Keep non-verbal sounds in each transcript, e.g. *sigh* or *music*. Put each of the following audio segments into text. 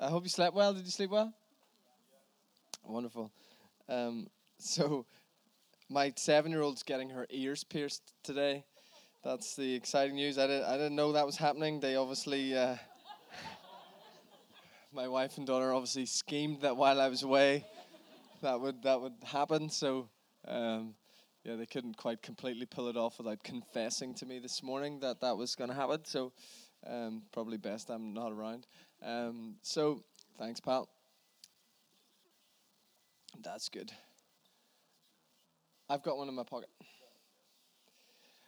I hope you slept well. Did you sleep well? Wonderful. Um, *laughs* so, my seven-year-old's getting her ears pierced today. That's the exciting news. I didn't, I didn't know that was happening. They obviously, uh, *laughs* my wife and daughter obviously schemed that while I was away, that would that would happen. So, um, yeah, they couldn't quite completely pull it off without confessing to me this morning that that was going to happen. So, um, probably best I'm not around. Um, so, thanks, pal. That's good. I've got one in my pocket.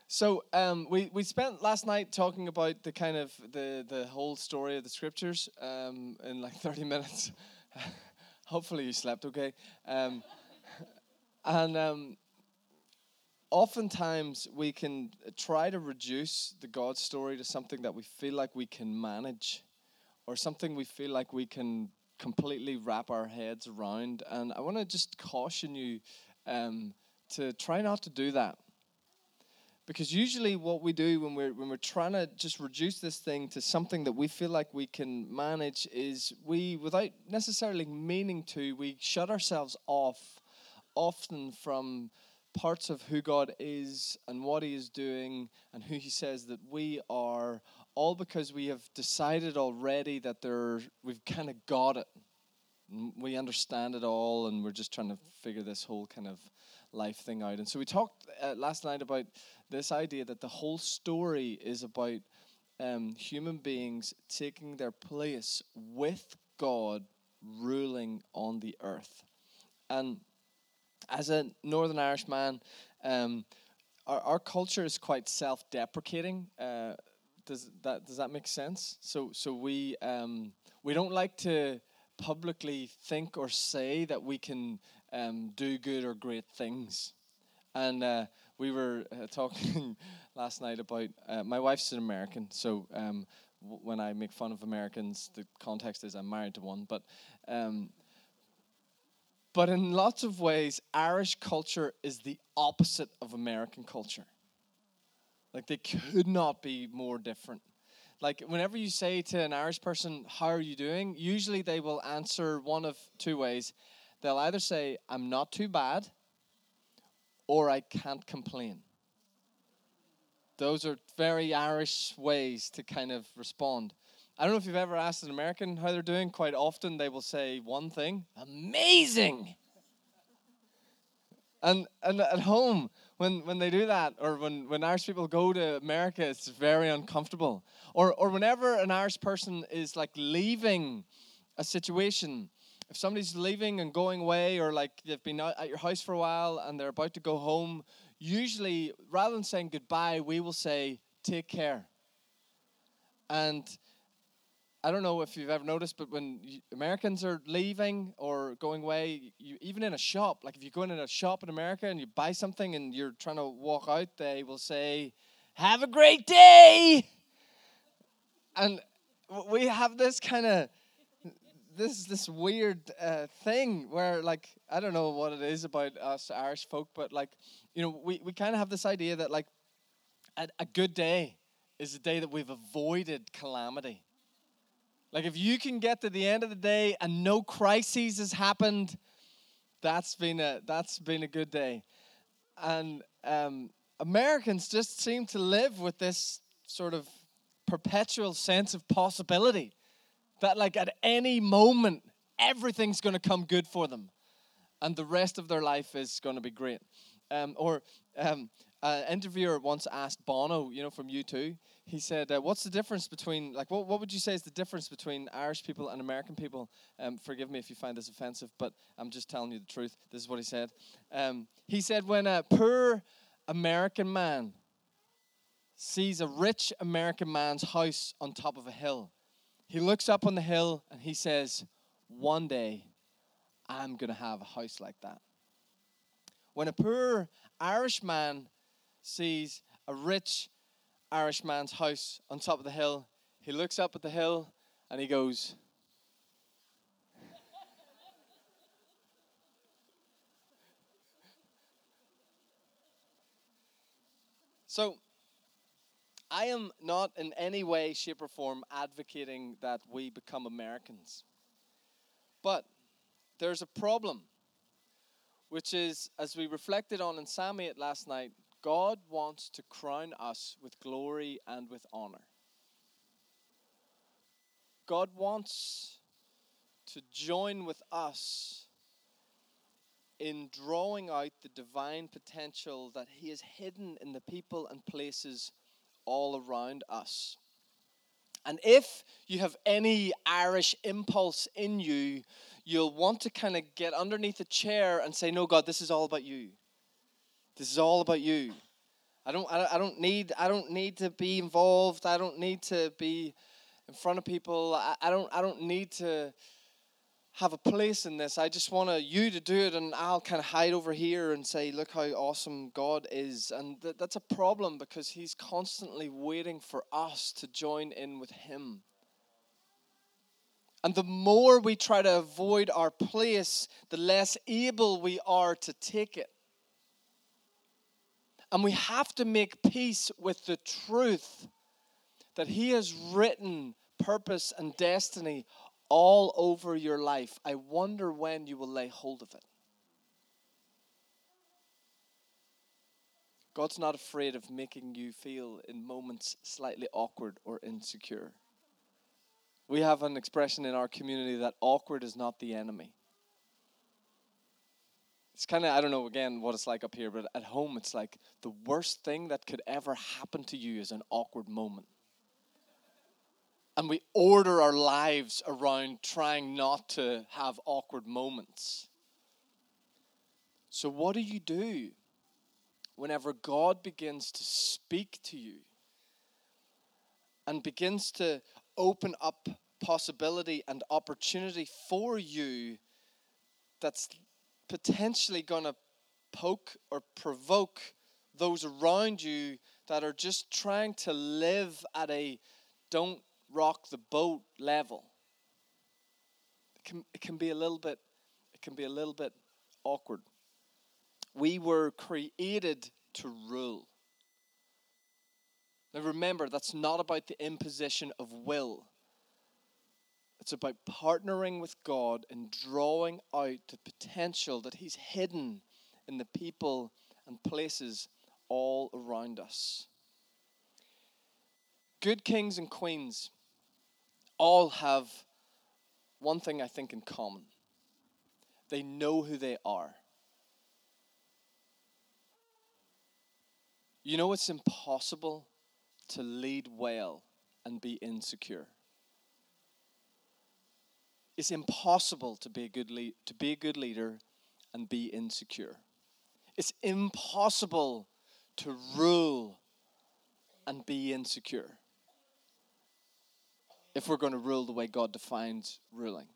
So um, we we spent last night talking about the kind of the the whole story of the scriptures um, in like *laughs* thirty minutes. *laughs* Hopefully you slept okay. Um, *laughs* and um, oftentimes we can try to reduce the God story to something that we feel like we can manage, or something we feel like we can completely wrap our heads around. And I want to just caution you um, to try not to do that because usually what we do when we're when we're trying to just reduce this thing to something that we feel like we can manage is we without necessarily meaning to we shut ourselves off often from parts of who God is and what he is doing and who he says that we are all because we have decided already that there we've kind of got it we understand it all and we're just trying to figure this whole kind of life thing out and so we talked uh, last night about this idea that the whole story is about um, human beings taking their place with God ruling on the earth. And as a Northern Irish man, um, our, our culture is quite self deprecating. Uh, does that does that make sense? So so we um, we don't like to publicly think or say that we can um, do good or great things, and uh, we were uh, *laughs* talking last night about uh, my wife's an American, so um, w- when I make fun of Americans, the context is I'm married to one, but. Um, but in lots of ways, Irish culture is the opposite of American culture. Like they could not be more different. Like whenever you say to an Irish person, "How are you doing?" usually they will answer one of two ways. They'll either say, "I'm not too bad," or I can't complain. Those are very Irish ways to kind of respond. I don't know if you've ever asked an American how they're doing. Quite often they will say one thing amazing. And, and at home, when, when they do that, or when, when Irish people go to America, it's very uncomfortable. Or, or whenever an Irish person is like leaving a situation, if somebody's leaving and going away, or like they've been at your house for a while and they're about to go home, usually rather than saying goodbye, we will say, take care. And I don't know if you've ever noticed, but when you, Americans are leaving or going away, you, even in a shop, like if you go in a shop in America and you buy something and you're trying to walk out, they will say, Have a great day! And we have this kind of this this weird uh, thing where like I don't know what it is about us Irish folk, but like you know we, we kind of have this idea that like a, a good day is a day that we've avoided calamity. Like if you can get to the end of the day and no crises has happened, that's been a that's been a good day. And um, Americans just seem to live with this sort of perpetual sense of possibility that like at any moment everything's going to come good for them and the rest of their life is going to be great um, or um, an interviewer once asked bono you know from u2 he said uh, what's the difference between like what, what would you say is the difference between irish people and american people? Um, forgive me if you find this offensive but i'm just telling you the truth. This is what he said. Um, he said when a poor american man sees a rich american man's house on top of a hill he looks up on the hill and he says, One day I'm to have a house like that. When a poor Irish man sees a rich Irish man's house on top of the hill, he looks up at the hill and he goes, So, I am not in any way, shape, or form advocating that we become Americans. But there's a problem, which is, as we reflected on in 8 last night, God wants to crown us with glory and with honor. God wants to join with us in drawing out the divine potential that He has hidden in the people and places all around us. And if you have any Irish impulse in you, you'll want to kind of get underneath a chair and say, No, God, this is all about you. This is all about you. I don't, I don't need, I don't need to be involved. I don't need to be in front of people. I, I don't, I don't need to have a place in this. I just want you to do it, and I'll kind of hide over here and say, "Look how awesome God is." And th- that's a problem because He's constantly waiting for us to join in with Him. And the more we try to avoid our place, the less able we are to take it. And we have to make peace with the truth that He has written purpose and destiny all over your life. I wonder when you will lay hold of it. God's not afraid of making you feel in moments slightly awkward or insecure. We have an expression in our community that awkward is not the enemy. It's kind of, I don't know again what it's like up here, but at home it's like the worst thing that could ever happen to you is an awkward moment and we order our lives around trying not to have awkward moments. So, what do you do whenever God begins to speak to you and begins to open up possibility and opportunity for you that's potentially going to poke or provoke those around you that are just trying to live at a don't rock the boat level. It can, it can be a little bit it can be a little bit awkward. We were created to rule. Now remember, that's not about the imposition of will. It's about partnering with God and drawing out the potential that He's hidden in the people and places all around us. Good kings and queens all have one thing I think in common they know who they are. You know, it's impossible to lead well and be insecure. It's impossible to be a good lead, to be a good leader and be insecure. It's impossible to rule and be insecure if we're going to rule the way God defines ruling.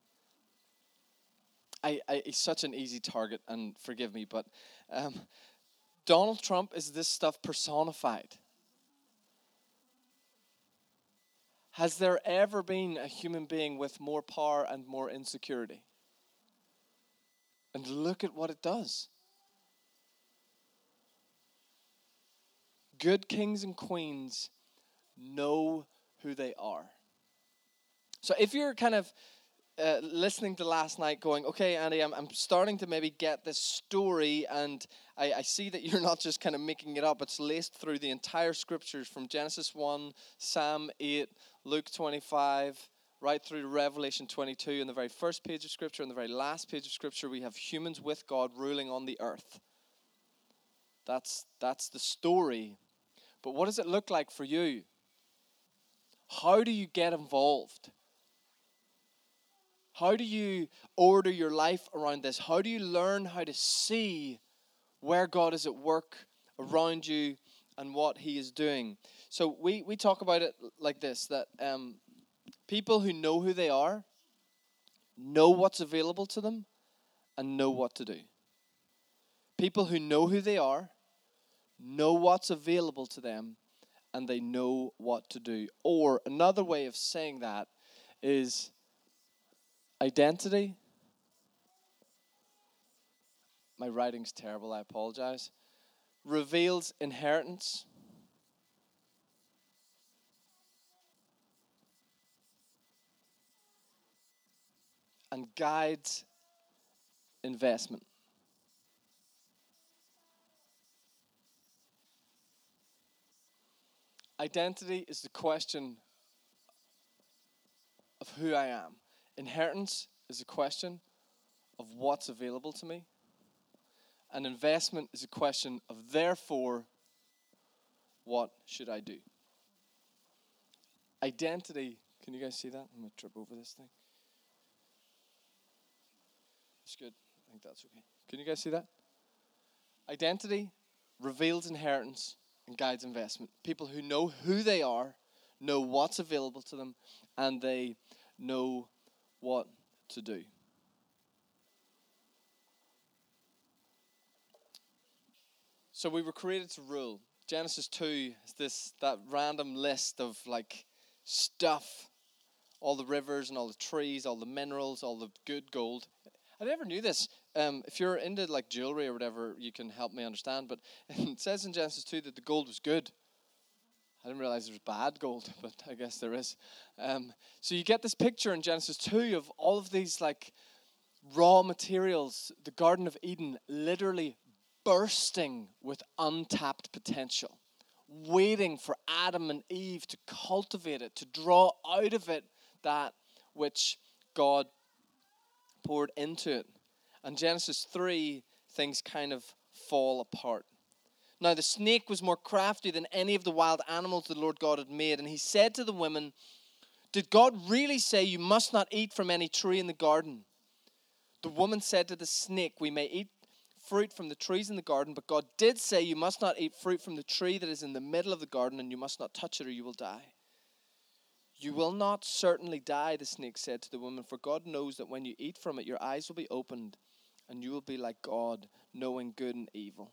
I, I, he's such an easy target, and forgive me, but um, Donald Trump is this stuff personified. Has there ever been a human being with more power and more insecurity? And look at what it does. Good kings and queens know who they are. So if you're kind of uh, listening to last night going, okay, Andy, I'm, I'm starting to maybe get this story, and I, I see that *laughs* you're not just kind of making it up. It's laced through the entire scriptures from Genesis 1, Psalm 8, Luke 25, right through to Revelation 22. In the very first page of scripture, and the very last page of scripture, we have humans with God ruling on the earth. That's, that's the story. But what does it look like for you? How do you get involved? How do you order your life around this? How do you learn how to see where God is at work around you and what He is doing? So we, we talk about it like this that um, people who know who they are know what's available to them and know what to do. People who know who they are know what's available to them and they know what to do. Or another way of saying that is Identity. My writing's terrible, I apologize. Reveals inheritance. and guides investment. Identity is the question of who I am. Inheritance is a question of what's available to me. And investment is a question of, therefore, what should I do? Identity, can you guys see that? I'm going to trip over this thing. It's good. I think that's okay. Can you guys see that? Identity reveals inheritance and guides investment. People who know who they are, know what's available to them, and they know what to do. So we were created to rule. Genesis 2 is this that random list of like stuff, all the rivers and all the trees, all the minerals, all the good gold. I never knew this. Um, if you're into like jewelry or whatever, you can help me understand. But *laughs* it says in Genesis 2 that the gold was good. I didn't realize there was bad gold, *laughs* but I guess there is. Um, so you get this picture in Genesis 2 of all of these like raw materials, the Garden of Eden literally bursting with untapped potential, waiting for Adam and Eve to cultivate it, to draw out of it that which God poured into it. And Genesis 3, things kind of fall apart. Now, the snake was more crafty than any of the wild animals the Lord God had made. And he said to the women, Did God really say you must not eat from any tree in the garden? The woman said to the snake, We may eat fruit from the trees in the garden, but God did say you must not eat fruit from the tree that is in the middle of the garden, and you must not touch it, or you will die. You will not certainly die, the snake said to the woman, for God knows that when you eat from it, your eyes will be opened, and you will be like God, knowing good and evil.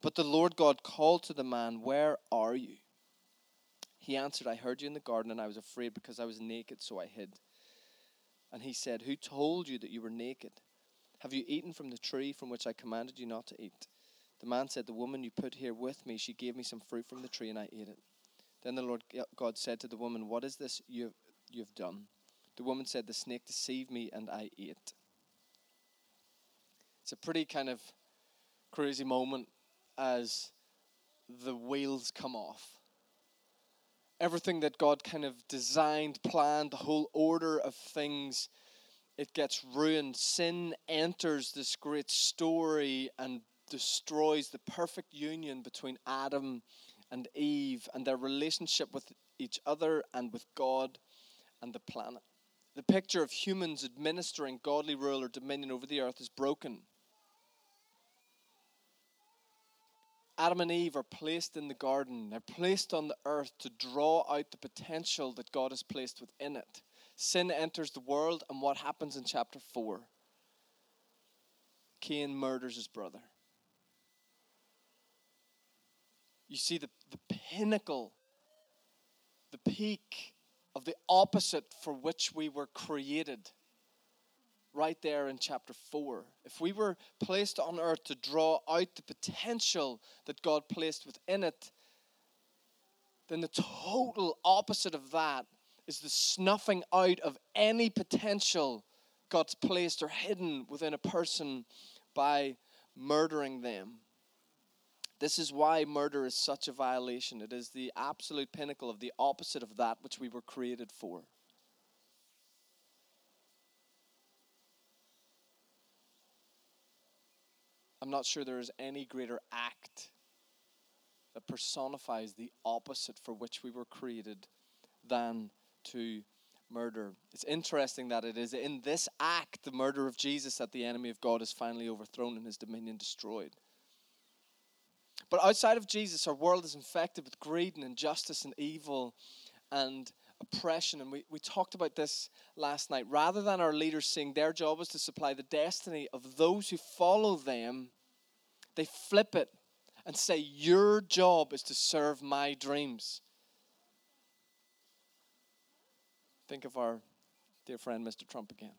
But the Lord God called to the man, Where are you? He answered, I heard you in the garden, and I was afraid because I was naked, so I hid. And he said, Who told you that you were naked? Have you eaten from the tree from which I commanded you not to eat? The man said, The woman you put here with me, she gave me some fruit from the tree, and I ate it. Then the Lord God said to the woman, What is this you you have done? The woman said, The snake deceived me, and I ate. It's a pretty kind of crazy moment as the wheels come off. Everything that God kind of designed, planned, the whole order of things, it gets ruined. Sin enters this great story and destroys the perfect union between Adam and Eve and their relationship with each other and with God and the planet. The picture of humans administering godly rule or dominion over the earth is broken. Adam and Eve are placed in the garden. They're placed on the earth to draw out the potential that God has placed within it. Sin enters the world, and what happens in chapter 4? Cain murders his brother. You see the, the pinnacle, the peak of the opposite for which we were created right there in chapter 4. If we were placed on earth to draw out the potential that God placed within it, then the total opposite of that is the snuffing out of any potential God's placed or hidden within a person by murdering them. This is why murder is such a violation. It is the absolute pinnacle of the opposite of that which we were created for. I'm not sure there is any greater act that personifies the opposite for which we were created than to murder. It's interesting that it is in this act, the murder of Jesus, that the enemy of God is finally overthrown and his dominion destroyed. But outside of Jesus, our world is infected with greed and injustice and evil and oppression. And we, we talked about this last night. Rather than our leaders seeing their job is to supply the destiny of those who follow them, they flip it and say, Your job is to serve my dreams. Think of our dear friend, Mr. Trump, again.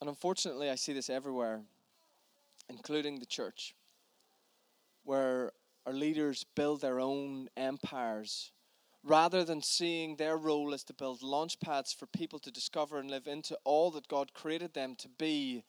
And unfortunately, I see this everywhere, including the church, where our leaders build their own empires rather than seeing their role as to build launch pads for people to discover and live into all that God created them to be.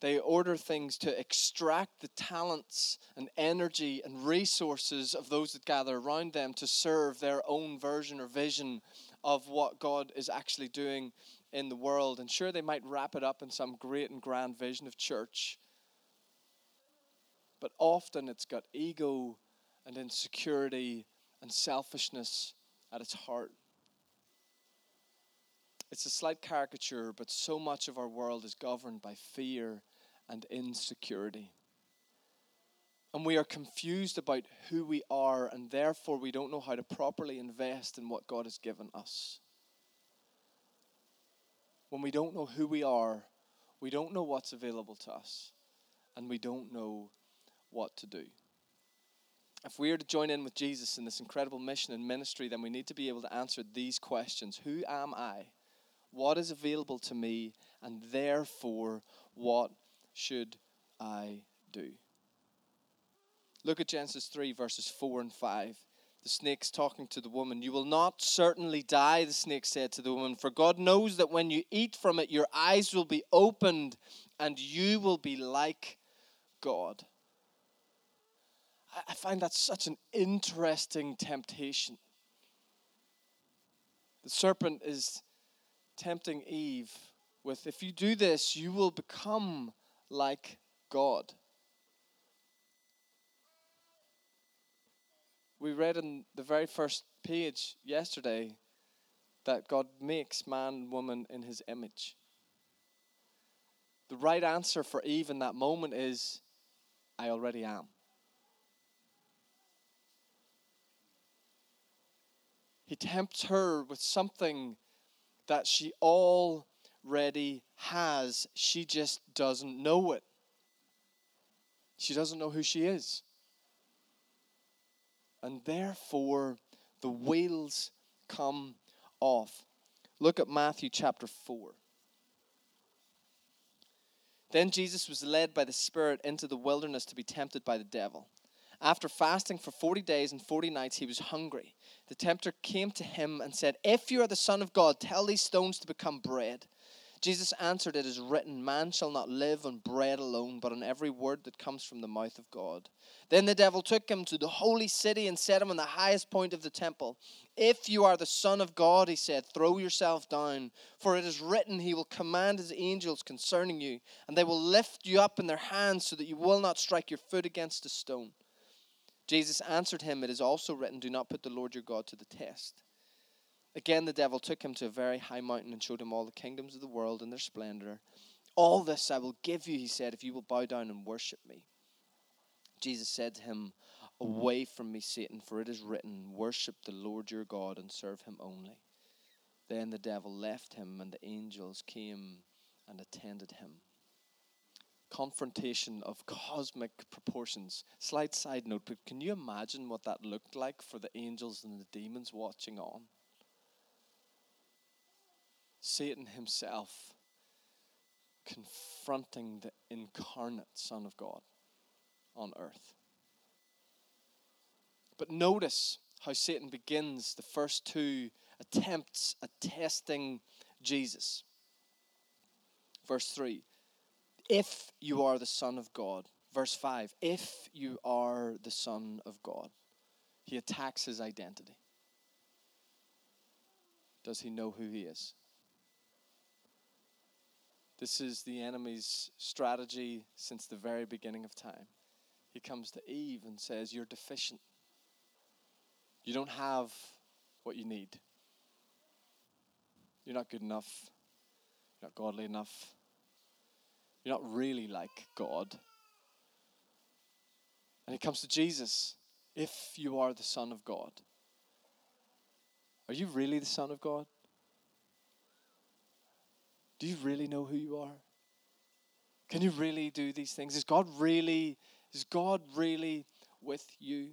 They order things to extract the talents and energy and resources of those that gather around them to serve their own version or vision of what God is actually doing in the world. And sure, they might wrap it up in some great and grand vision of church, but often it's got ego and insecurity and selfishness at its heart. It's a slight caricature, but so much of our world is governed by fear and insecurity. And we are confused about who we are, and therefore we don't know how to properly invest in what God has given us. When we don't know who we are, we don't know what's available to us, and we don't know what to do. If we are to join in with Jesus in this incredible mission and ministry, then we need to be able to answer these questions Who am I? What is available to me? And therefore, what should I do? Look at Genesis 3, verses 4 and 5. The snake's talking to the woman. You will not certainly die, the snake said to the woman, for God knows that when you eat from it, your eyes will be opened and you will be like God. I find that such an interesting temptation. The serpent is tempting Eve with if you do this, you will become like God. We read in the very first page yesterday that God makes man and woman in his image. The right answer for Eve in that moment is I already am. He tempts her with something that she already has. She just doesn't know it. She doesn't know who she is. And therefore, the wheels come off. Look at Matthew chapter 4. Then Jesus was led by the Spirit into the wilderness to be tempted by the devil. After fasting for 40 days and 40 nights, he was hungry. The tempter came to him and said, If you are the Son of God, tell these stones to become bread. Jesus answered, It is written, Man shall not live on bread alone, but on every word that comes from the mouth of God. Then the devil took him to the holy city and set him on the highest point of the temple. If you are the Son of God, he said, throw yourself down, for it is written, He will command His angels concerning you, and they will lift you up in their hands so that you will not strike your foot against a stone. Jesus answered him, It is also written, Do not put the Lord your God to the test. Again, the devil took him to a very high mountain and showed him all the kingdoms of the world and their splendor. All this I will give you, he said, if you will bow down and worship me. Jesus said to him, Away from me, Satan, for it is written, Worship the Lord your God and serve him only. Then the devil left him, and the angels came and attended him confrontation of cosmic proportions. Slight side note, but can you imagine what that looked like for the angels and the demons watching on? Satan himself confronting the incarnate Son of God on earth. But notice how Satan begins the first two attempts at testing Jesus. Verse 3 if you are the Son of God. Verse 5 If you are the Son of God, he attacks his identity. Does he know who he is? This is the enemy's strategy since the very beginning of time. He comes to Eve and says, You're deficient. You don't have what you need. You're not good enough. You're not godly enough. You're not really like God. And he comes to Jesus if you are the Son of God. Are you really the Son of God? Do you really know who you are? Can you really do these things? Is God really is God really with you?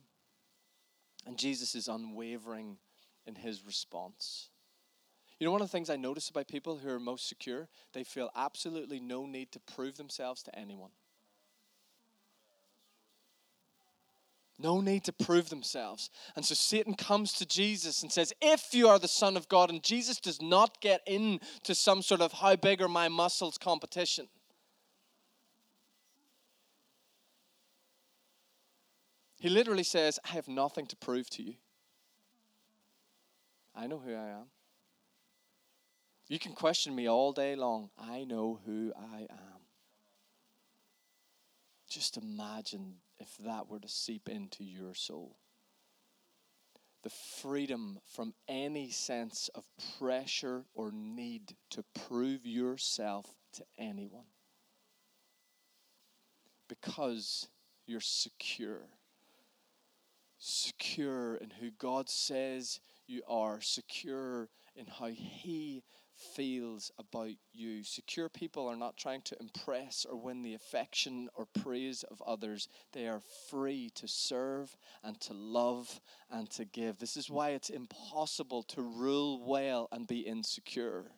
And Jesus is unwavering in his response. You know, one of the things I notice about people who are most secure, they feel absolutely no need to prove themselves to anyone. No need to prove themselves. And so Satan comes to Jesus and says, If you are the Son of God, and Jesus does not get into some sort of how big are my muscles competition. He literally says, I have nothing to prove to you. I know who I am. You can question me all day long. I know who I am. Just imagine if that were to seep into your soul. The freedom from any sense of pressure or need to prove yourself to anyone. Because you're secure secure in who God says you are, secure in how He feels about you. Secure people are not trying to impress or win the affection or praise of others. They are free to serve and to love and to give. This is why it's impossible to rule well and be insecure.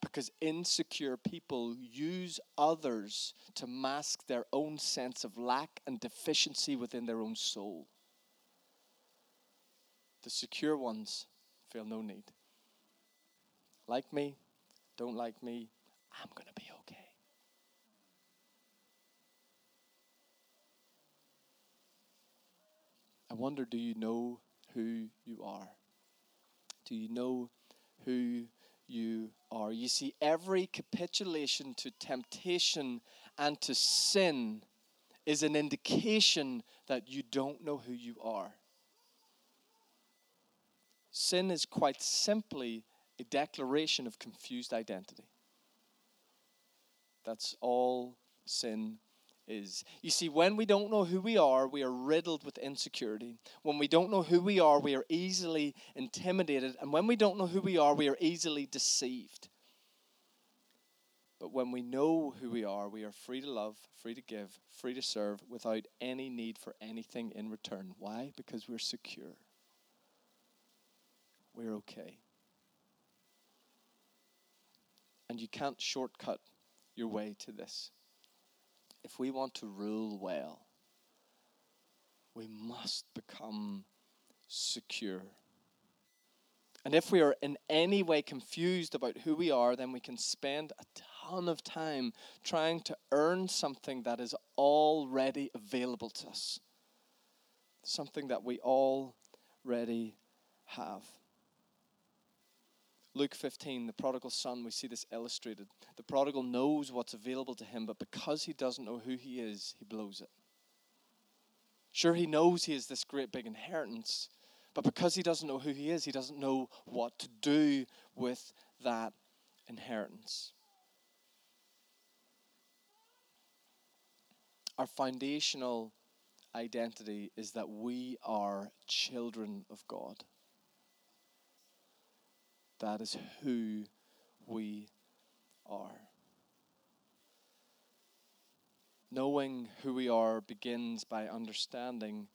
Because insecure people use others to mask their own sense of lack and deficiency within their own soul. The secure ones feel no need. Like me, don't like me, I'm going to be okay. I wonder do you know who you are? Do you know who you are? You see, every capitulation to temptation and to sin is an indication that you don't know who you are. Sin is quite simply a declaration of confused identity. That's all sin is. You see, when we don't know who we are, we are riddled with insecurity. When we don't know who we are, we are easily intimidated. And when we don't know who we are, we are easily deceived. But when we know who we are, we are free to love, free to give, free to serve without any need for anything in return. Why? Because we're secure we're okay. And you can't shortcut your way to this. If we want to rule well, we must become secure. And if we are in any way confused about who we are, then we can spend a ton of time trying to earn something that is already available to us, something that we already have. Luke 15, the prodigal son, we see this illustrated. The prodigal knows what's available to him, but because he doesn't know who he is, he blows it. Sure, he knows he has this great big inheritance, but because he doesn't know who he is, he doesn't know what to do with that inheritance. Our foundational identity is that we are children of God. That is who we are. Knowing who we are begins by understanding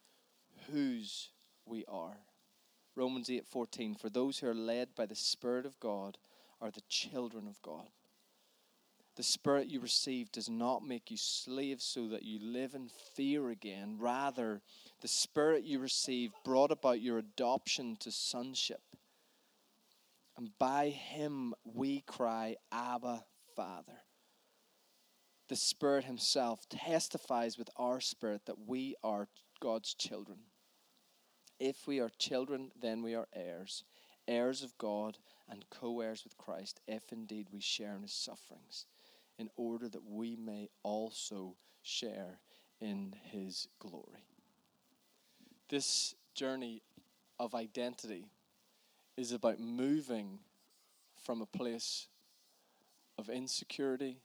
whose we are. Romans 8:14 For those who are led by the spirit of God are the children of God. The spirit you received does not make you slaves so that you live in fear again. Rather, the spirit you received brought about your adoption to sonship and by him we cry, Abba, Father. The Spirit Himself testifies with our spirit that we are God's children. If we are children, then we are heirs, heirs of God and co heirs with Christ, if indeed we share in His sufferings, in order that we may also share in His glory. This journey of identity is about moving from a place of insecurity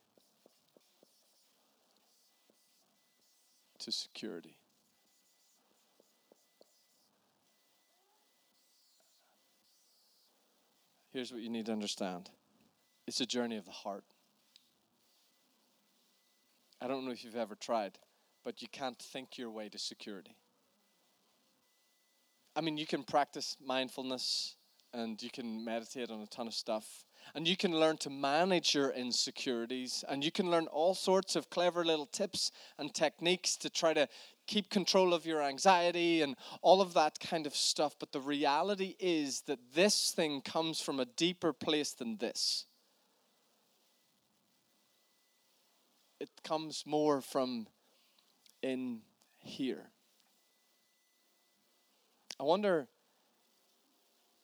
to security. Here's what you need to understand it's a journey of the heart. I don't know if you've ever tried, but you can't think your way to security. I mean, you can practice mindfulness and you can meditate on a ton of stuff. And you can learn to manage your insecurities. And you can learn all sorts of clever little tips and techniques to try to keep control of your anxiety and all of that kind of stuff. But the reality is that this thing comes from a deeper place than this. It comes more from in here. I wonder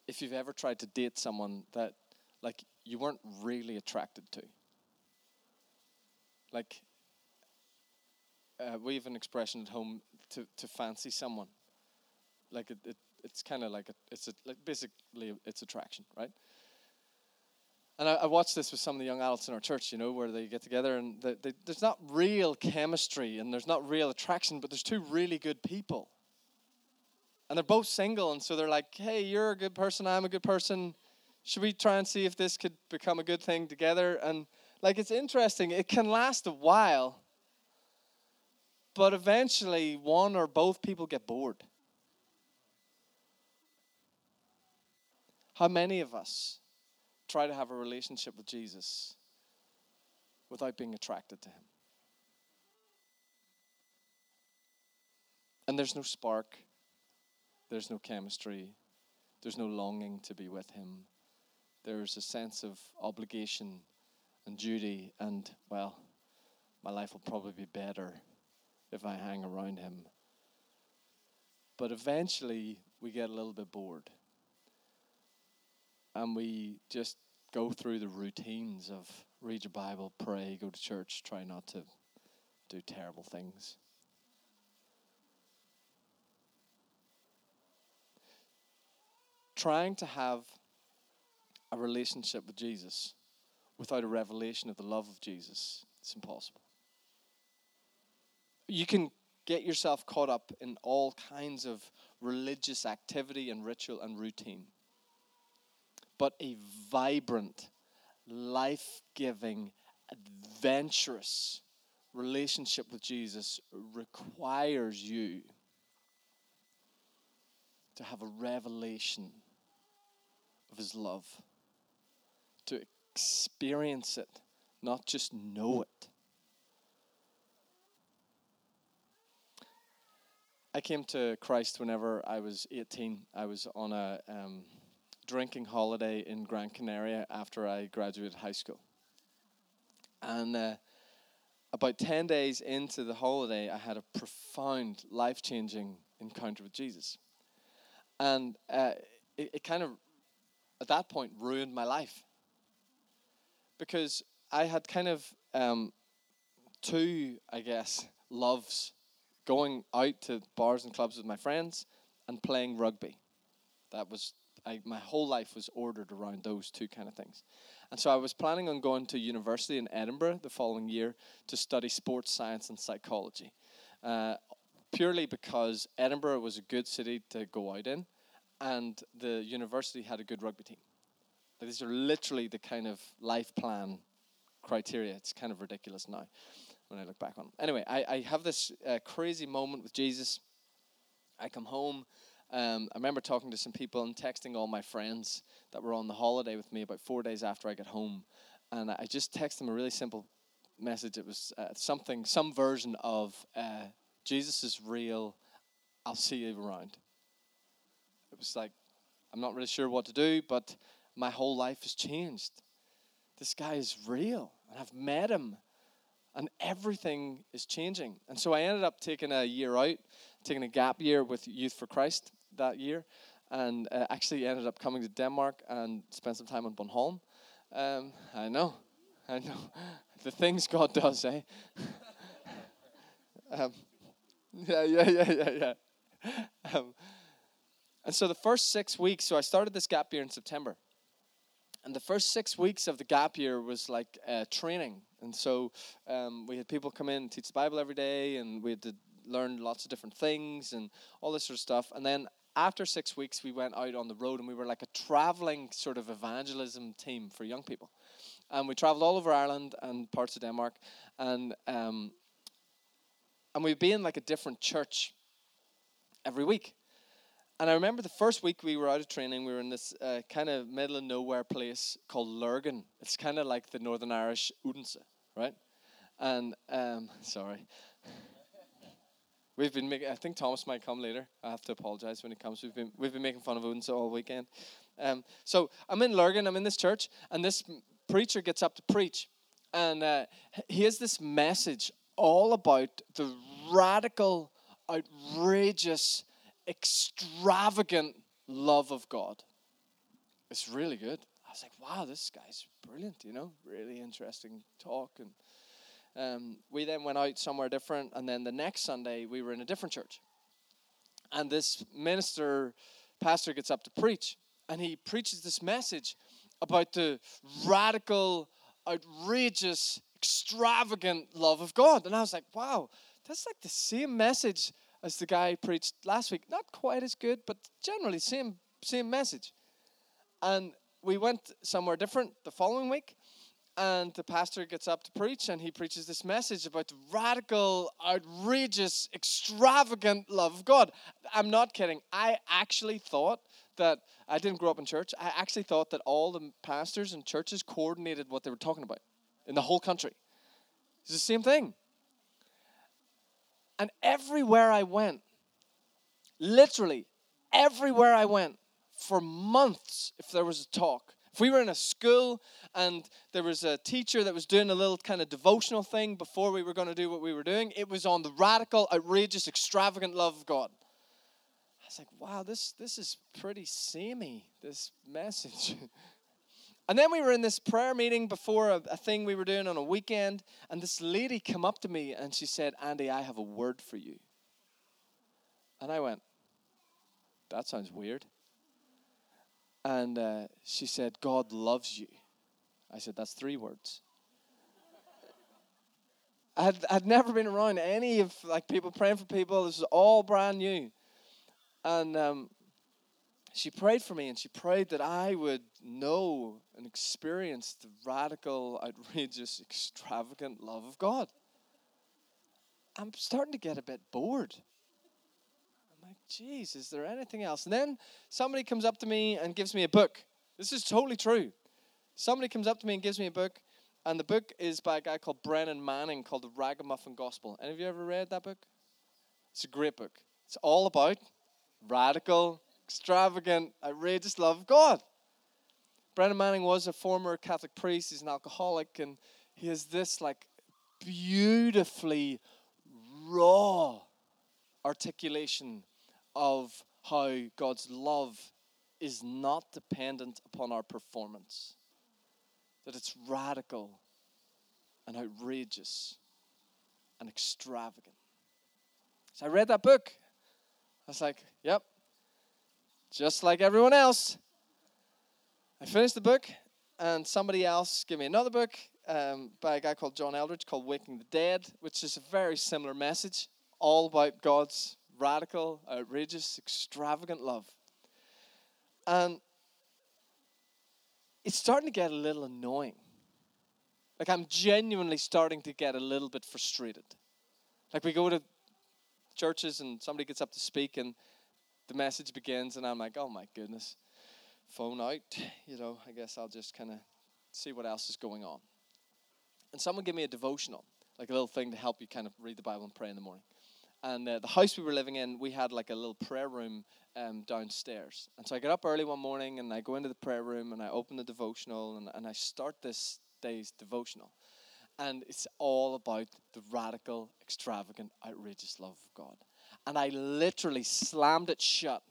if you've ever tried to date someone that like you weren't really attracted to. Like uh, we have an expression at home to, to fancy someone. Like it, it it's kind of like a, it's a, like basically it's attraction, right? And I, I, watched this with some of the young adults in our church, you know, where they get together and they, they, there's not real chemistry and there's not real attraction, but there's two really good people. And they're both single, and so they're like, hey, you're a good person, I'm a good person should we try and see if this could become a good thing together? And like it's interesting, it can last a while, but eventually one or both people get bored. How many of us try to have a relationship with Jesus without being attracted to him? And there's no spark, there's no chemistry, there's no longing to be with him there's a sense of obligation and duty, and, well, my life will probably be better if I hang around him. But eventually, we get a little bit bored. And we just go through the routines of read your Bible, pray, go to church, try not to do terrible things. Trying to have a relationship with Jesus without a revelation of the love of Jesus, it's impossible. You can get yourself caught up in all kinds of religious activity and ritual and routine. But a vibrant, life giving, adventurous relationship with Jesus requires you to have a revelation of his love to experience it, not just know it. I came to Christ whenever I was 18. I was on a um, drinking holiday in Gran Canaria after I graduated high school. And uh, about 10 days into the holiday, I had a profound, life changing encounter with Jesus. And uh, it, it kind of, at that point, ruined my life because I had kind of um, two, I guess, loves going out to bars and clubs with my friends and playing rugby. That was I, my whole life was ordered around those two kind of things. And so I was planning on going to university in Edinburgh the following year to study sports science and psychology, uh, purely because Edinburgh was a good city to go out in, and the university had a good rugby team. These are literally the kind of life plan criteria. It's kind of ridiculous now when I look back on. It. Anyway, I, I have this uh, crazy moment with Jesus. I come home. Um, I remember talking to some people and texting all my friends that were on the holiday with me about four days after I got home, and I just texted them a really simple message. It was uh, something, some version of uh, Jesus is real. I'll see you around. Was like I'm not really sure what to do, but my whole life has changed. This guy is real, and I've met him, and everything is changing. And so I ended up taking a year out, taking a gap year with Youth for Christ that year, and uh, actually ended up coming to Denmark and spent some time on Bornholm. Um, I know, I know, *laughs* the things God does, eh? *laughs* um, *laughs* yeah, yeah, yeah, yeah, yeah. Um, and so the first six weeks, so I started this gap year in September. And the first six weeks of the gap year was like uh, training. And so um, we had people come in and teach the Bible every day, and we had to learn lots of different things and all this sort of stuff. And then after six weeks, we went out on the road and we were like a traveling sort of evangelism team for young people. And we traveled all over Ireland and parts of Denmark. And, um, and we'd be in like a different church every week. And I remember the first week we were out of training, we were in this uh, kind of middle of nowhere place called Lurgan. It's kind of like the Northern Irish Odense, right? And, um, *laughs* sorry. We've been making. I think Thomas might come later. I have to apologize when he comes. We've been we've been making fun of Odense all weekend. Um, so I'm in Lurgan. I'm in this church, and this preacher gets up to preach, and uh, he has this message all about the radical, outrageous, extravagant love of God. It's really good. I was like, wow, this guy's brilliant. You know, really interesting talk and um, we then went out somewhere different, and then the next Sunday we were in a different church. And this minister, pastor, gets up to preach, and he preaches this message about the radical, outrageous, extravagant love of God. And I was like, wow, that's like the same message as the guy preached last week. Not quite as good, but generally same same message. And we went somewhere different the following week, and the pastor gets up to preach and he preaches this message about the radical outrageous extravagant love of god. I'm not kidding. I actually thought that i didn't grow up in church. I actually thought that all the pastors and churches coordinated what they were talking about in the whole country. It's the same thing and everywhere i went literally everywhere i went for months if there was a talk if we were in a school and there was a teacher that was doing a little kind of devotional thing before we were going to do what we were doing, it was on the radical, outrageous, extravagant love of God. I was like, wow, this, this is pretty samey, this message. *laughs* and then we were in this prayer meeting before a, a thing we were doing on a weekend, and this lady came up to me and she said, Andy, I have a word for you. And I went, that sounds weird. And uh, she said, God loves you. I said, That's three words. I'd, I'd never been around any of like people praying for people. This was all brand new. And um, she prayed for me and she prayed that I would know and experience the radical, outrageous, extravagant love of God. I'm starting to get a bit bored I'm like, geez, is there anything else? And then somebody comes up to me and gives me a book. This is totally true. Somebody comes up to me and gives me a book, and the book is by a guy called Brennan Manning called The Ragamuffin Gospel. Any of you ever read that book? It's a great book. It's all about radical, extravagant, outrageous love of God. Brennan Manning was a former Catholic priest. He's an alcoholic, and he has this like beautifully raw articulation of how God's love is not dependent upon our performance, that it's radical and outrageous and extravagant. So I read that book. I was like, yep, just like everyone else. I finished the book, and somebody else gave me another book um, by a guy called John Eldredge called Waking the Dead, which is a very similar message, all about God's radical, outrageous, extravagant love. And it's starting to get a little annoying. Like, I'm genuinely starting to get a little bit frustrated. Like, we go to churches and somebody gets up to speak, and the message begins, and I'm like, oh my goodness, phone out. You know, I guess I'll just kind of see what else is going on. And someone gave me a devotional, like a little thing to help you kind of read the Bible and pray in the morning. And uh, the house we were living in, we had like a little prayer room um, downstairs. And so I get up early one morning and I go into the prayer room and I open the devotional and, and I start this day's devotional. And it's all about the radical, extravagant, outrageous love of God. And I literally slammed it shut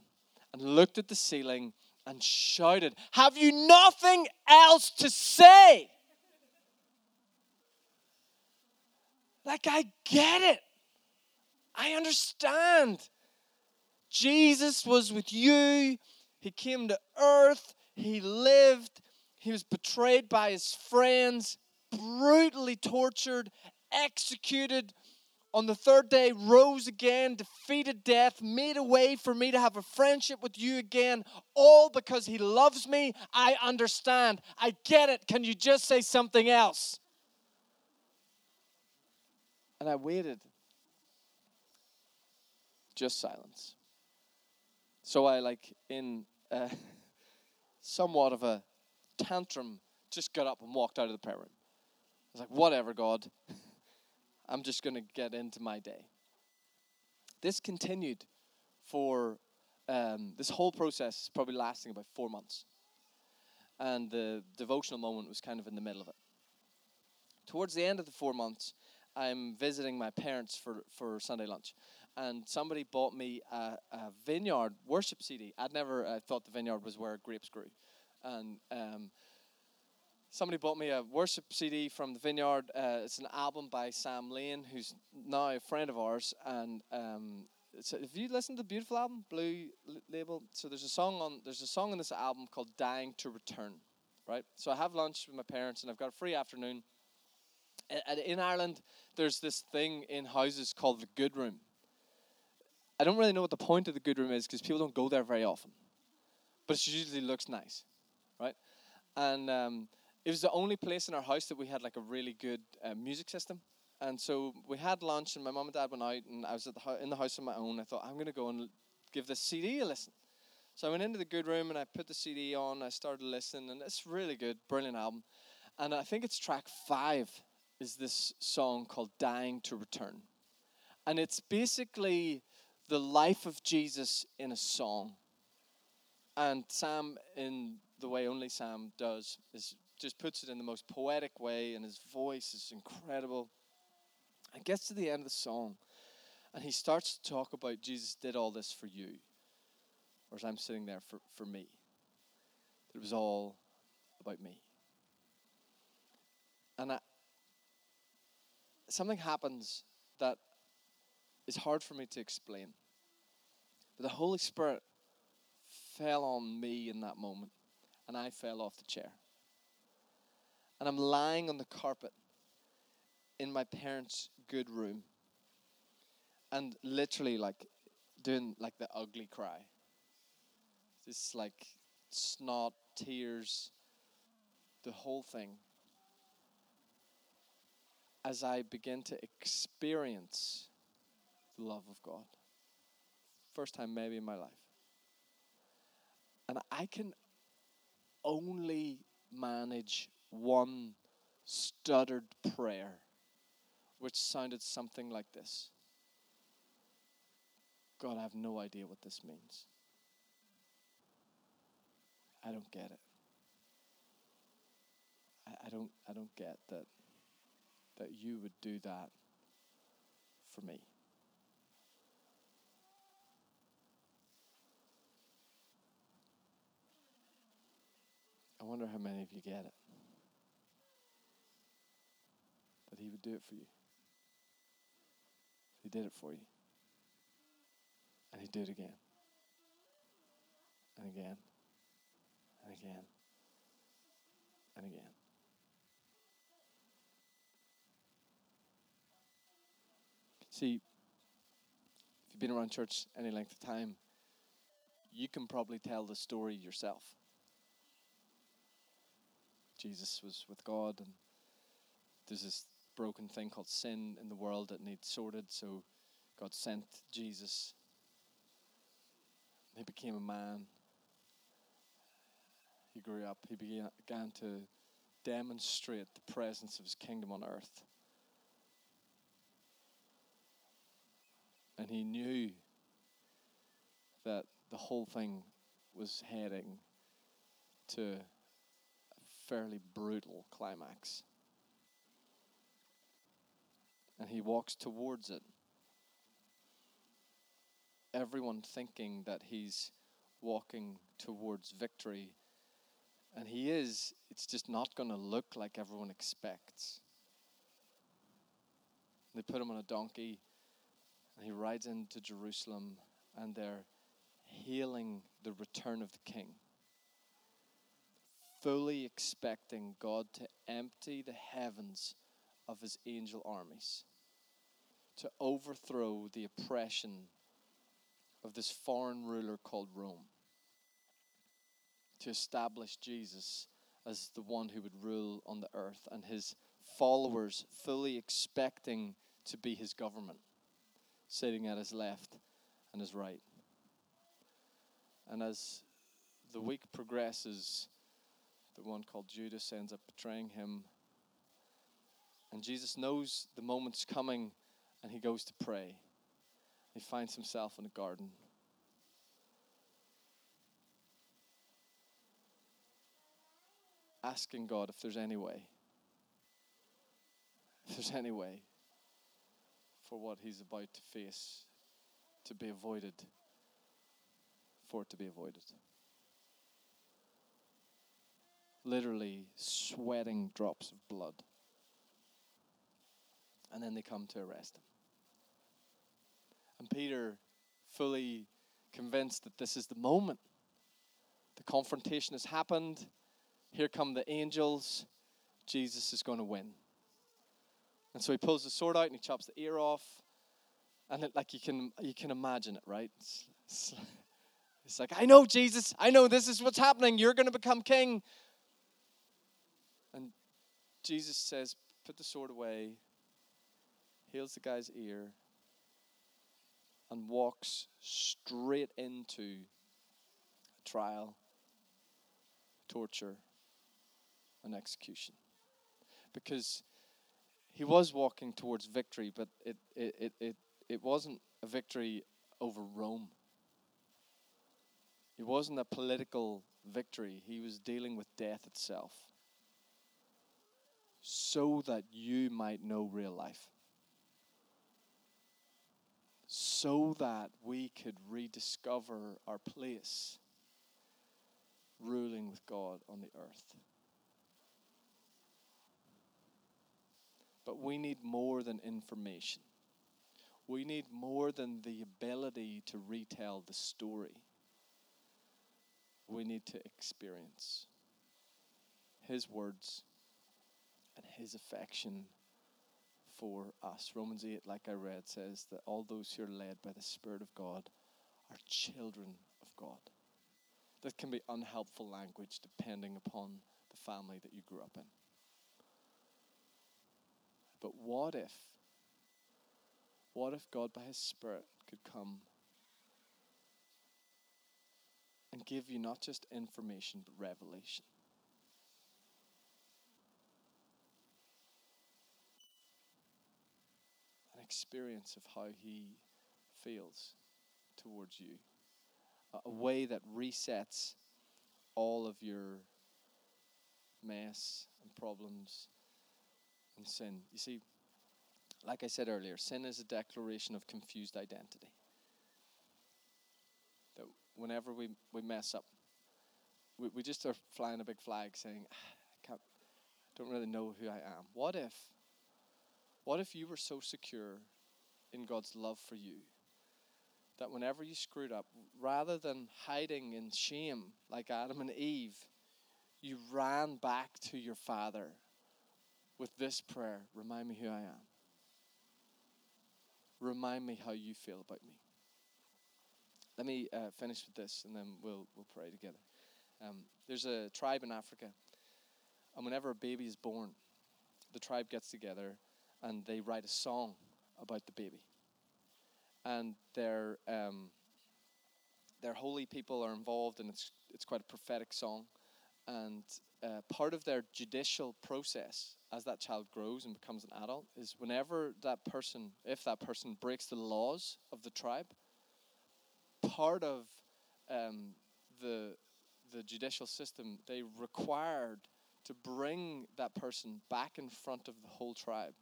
and looked at the ceiling and shouted, Have you nothing else to say? Like, I get it. I understand. Jesus was with you. He came to earth. He lived. He was betrayed by his friends, brutally tortured, executed, on the third day rose again, defeated death, made a way for me to have a friendship with you again, all because he loves me. I understand. I get it. Can you just say something else? And I waited. Just silence. So I, like, in *laughs* somewhat of a tantrum, just got up and walked out of the prayer room. I was like, whatever, God. *laughs* I'm just going to get into my day. This continued for um, this whole process probably lasting about four months. And the devotional moment was kind of in the middle of it. Towards the end of the four months, I'm visiting my parents for, for Sunday lunch. And somebody bought me a, a vineyard worship CD. I'd never uh, thought the vineyard was where grapes grew. And um, somebody bought me a worship CD from the Vineyard. Uh, it's an album by Sam Lane, who's now a friend of ours. And um, have you listened to the beautiful album, Blue Label? So there's a song on there's a song on this album called "Dying to Return," right? So I have lunch with my parents, and I've got a free afternoon. In Ireland, there's this thing in houses called the good room. I don't really know what the point of the good room is because people don't go there very often, but it usually looks nice, right? And um, it was the only place in our house that we had like a really good uh, music system. And so we had lunch, and my mom and dad went out, and I was the in the house on my own. I thought I'm going to go and give this CD a listen. So I went into the good room and I put the CD on. I started listening, and it's really good, brilliant album. And I think it's track five is this song called "Dying to Return," and it's basically the life of Jesus in a song. And Sam, in the way only Sam does, is just puts it in the most poetic way, and his voice is incredible. And gets to the end of the song, and he starts to talk about Jesus did all this for you, whereas I'm sitting there for, for me. It was all about me. And I, something happens that is hard for me to explain. But the Holy Spirit fell on me in that moment, and I fell off the chair and I'm lying on the carpet in my parents' good room and literally like doing like the ugly cry. This like snot, tears, the whole thing. As I begin to experience the love of God. First time maybe in my life. And I can only manage one stuttered prayer, which sounded something like this God, I have no idea what this means. I don't get it. I, I don't I don't get that that you would do that for me. I wonder how many of you get it. He would do it for you. He did it for you. And He did it again. And again. And again. And again. See, if you've been around church any length of time, you can probably tell the story yourself. Jesus was with God, and there's this broken thing called sin in the world that needs sorted. So God sent Jesus. He became a man. He grew up. He began to demonstrate the presence of his kingdom on earth. And he knew that the whole thing was heading to a fairly brutal climax and he walks towards it. Everyone thinking that he's walking towards victory, and he is, it's just not going to look like everyone expects. They put him on a donkey, and he rides into Jerusalem, and they're hailing the return of the king fully expecting God to empty the heavens of his angel armies to overthrow the oppression of this foreign ruler called Rome, to establish Jesus as the one who would rule on the earth, and his followers fully expecting to be his government, sitting at his left and his right. And as the week progresses, the one called Judas ends up betraying him. And Jesus knows the moment's coming and he goes to pray. He finds himself in a garden. Asking God if there's any way. If there's any way for what he's about to face to be avoided, for it to be avoided. Literally sweating drops of blood. And then they come to arrest him. And Peter, fully convinced that this is the moment, the confrontation has happened. Here come the angels. Jesus is going to win. And so he pulls the sword out and he chops the ear off. And it, like you can you can imagine it, right? It's, it's, it's like, I know Jesus, I know this is what's happening. You're going to become king. And Jesus says, Put the sword away, heals the guy's ear, and walks straight into trial, torture, and execution. Because he was walking towards victory, but it, it, it, it, it wasn't a victory over Rome. It wasn't a political victory. He was dealing with death itself. So that you might know real life. So that we could rediscover our place ruling with God on the earth. But we need more than information. We need more than the ability to retell the story. We need to experience His words and His affection for us. Romans 8, like I read, says that all those who are led by the Spirit of God are children of God. That can be unhelpful language depending upon the family that you grew up in. But what if, what if God by His Spirit could come and give you not just information, but revelation? Experience of how He feels towards you. A, way that resets all of your mess and problems and sin. You see, like I said earlier, sin is a declaration of confused identity. That whenever we, we mess up, we, we just are flying a big flag saying, ah, I can't, I don't really know who I am. What if, what if you were so secure in God's love for you that whenever you screwed up, rather than hiding in shame like Adam and Eve, you ran back to your Father with this prayer Remind me who I am. Remind me how you feel about me. Let me uh, finish with this and then we'll, we'll pray together. Um, there's a tribe in Africa, and whenever a baby is born, the tribe gets together and they write a song about the baby. And their, um, their holy people are involved, and it's, it's quite a prophetic song. And uh, part of their judicial process as that child grows and becomes an adult is whenever that person, if that person breaks the laws of the tribe, part of um, the the judicial system, they required to bring that person back in front of the whole tribe.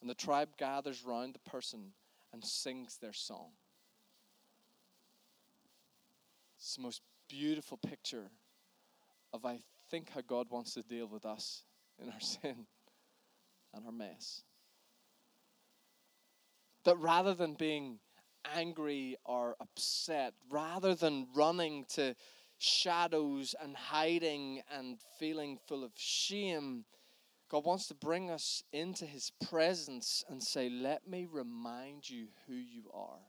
And the tribe gathers round the person and sings their song. It's the most beautiful picture of I think how God wants to deal with us in our *laughs* sin and our mess. That rather than being angry or upset, rather than running to shadows and hiding and feeling full of shame, God wants to bring us into His presence and say, Let me remind you who you are.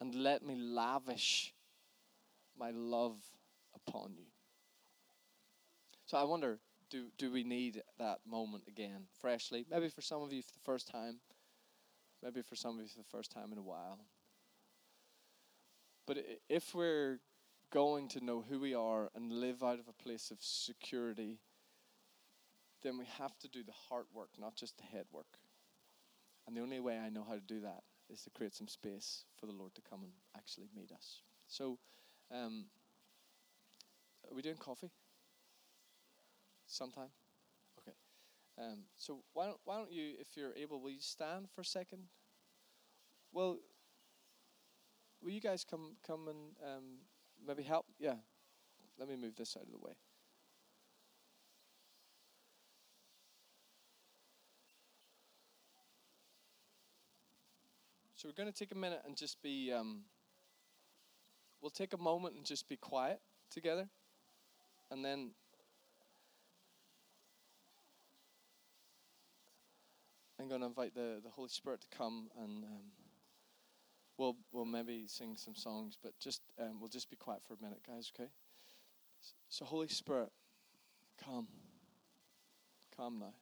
And let me lavish my love upon you. So I wonder do, do we need that moment again, freshly? Maybe for some of you for the first time. Maybe for some of you for the first time in a while. But if we're going to know who we are and live out of a place of security, then we have to do the heart work, not just the head work. And the only way I know how to do that is to create some space for the Lord to come and actually meet us. So, um, are we doing coffee? Sometime? Okay. Um, so why don't, why don't you, if you're able, will you stand for a second? Well, will you guys come come and um, maybe help? Yeah. Let me move this out of the way. So we're going to take a minute and just be. Um, we'll take a moment and just be quiet together, and then I'm going to invite the, the Holy Spirit to come and um, we'll we'll maybe sing some songs, but just um, we'll just be quiet for a minute, guys. Okay. So Holy Spirit, come, come now.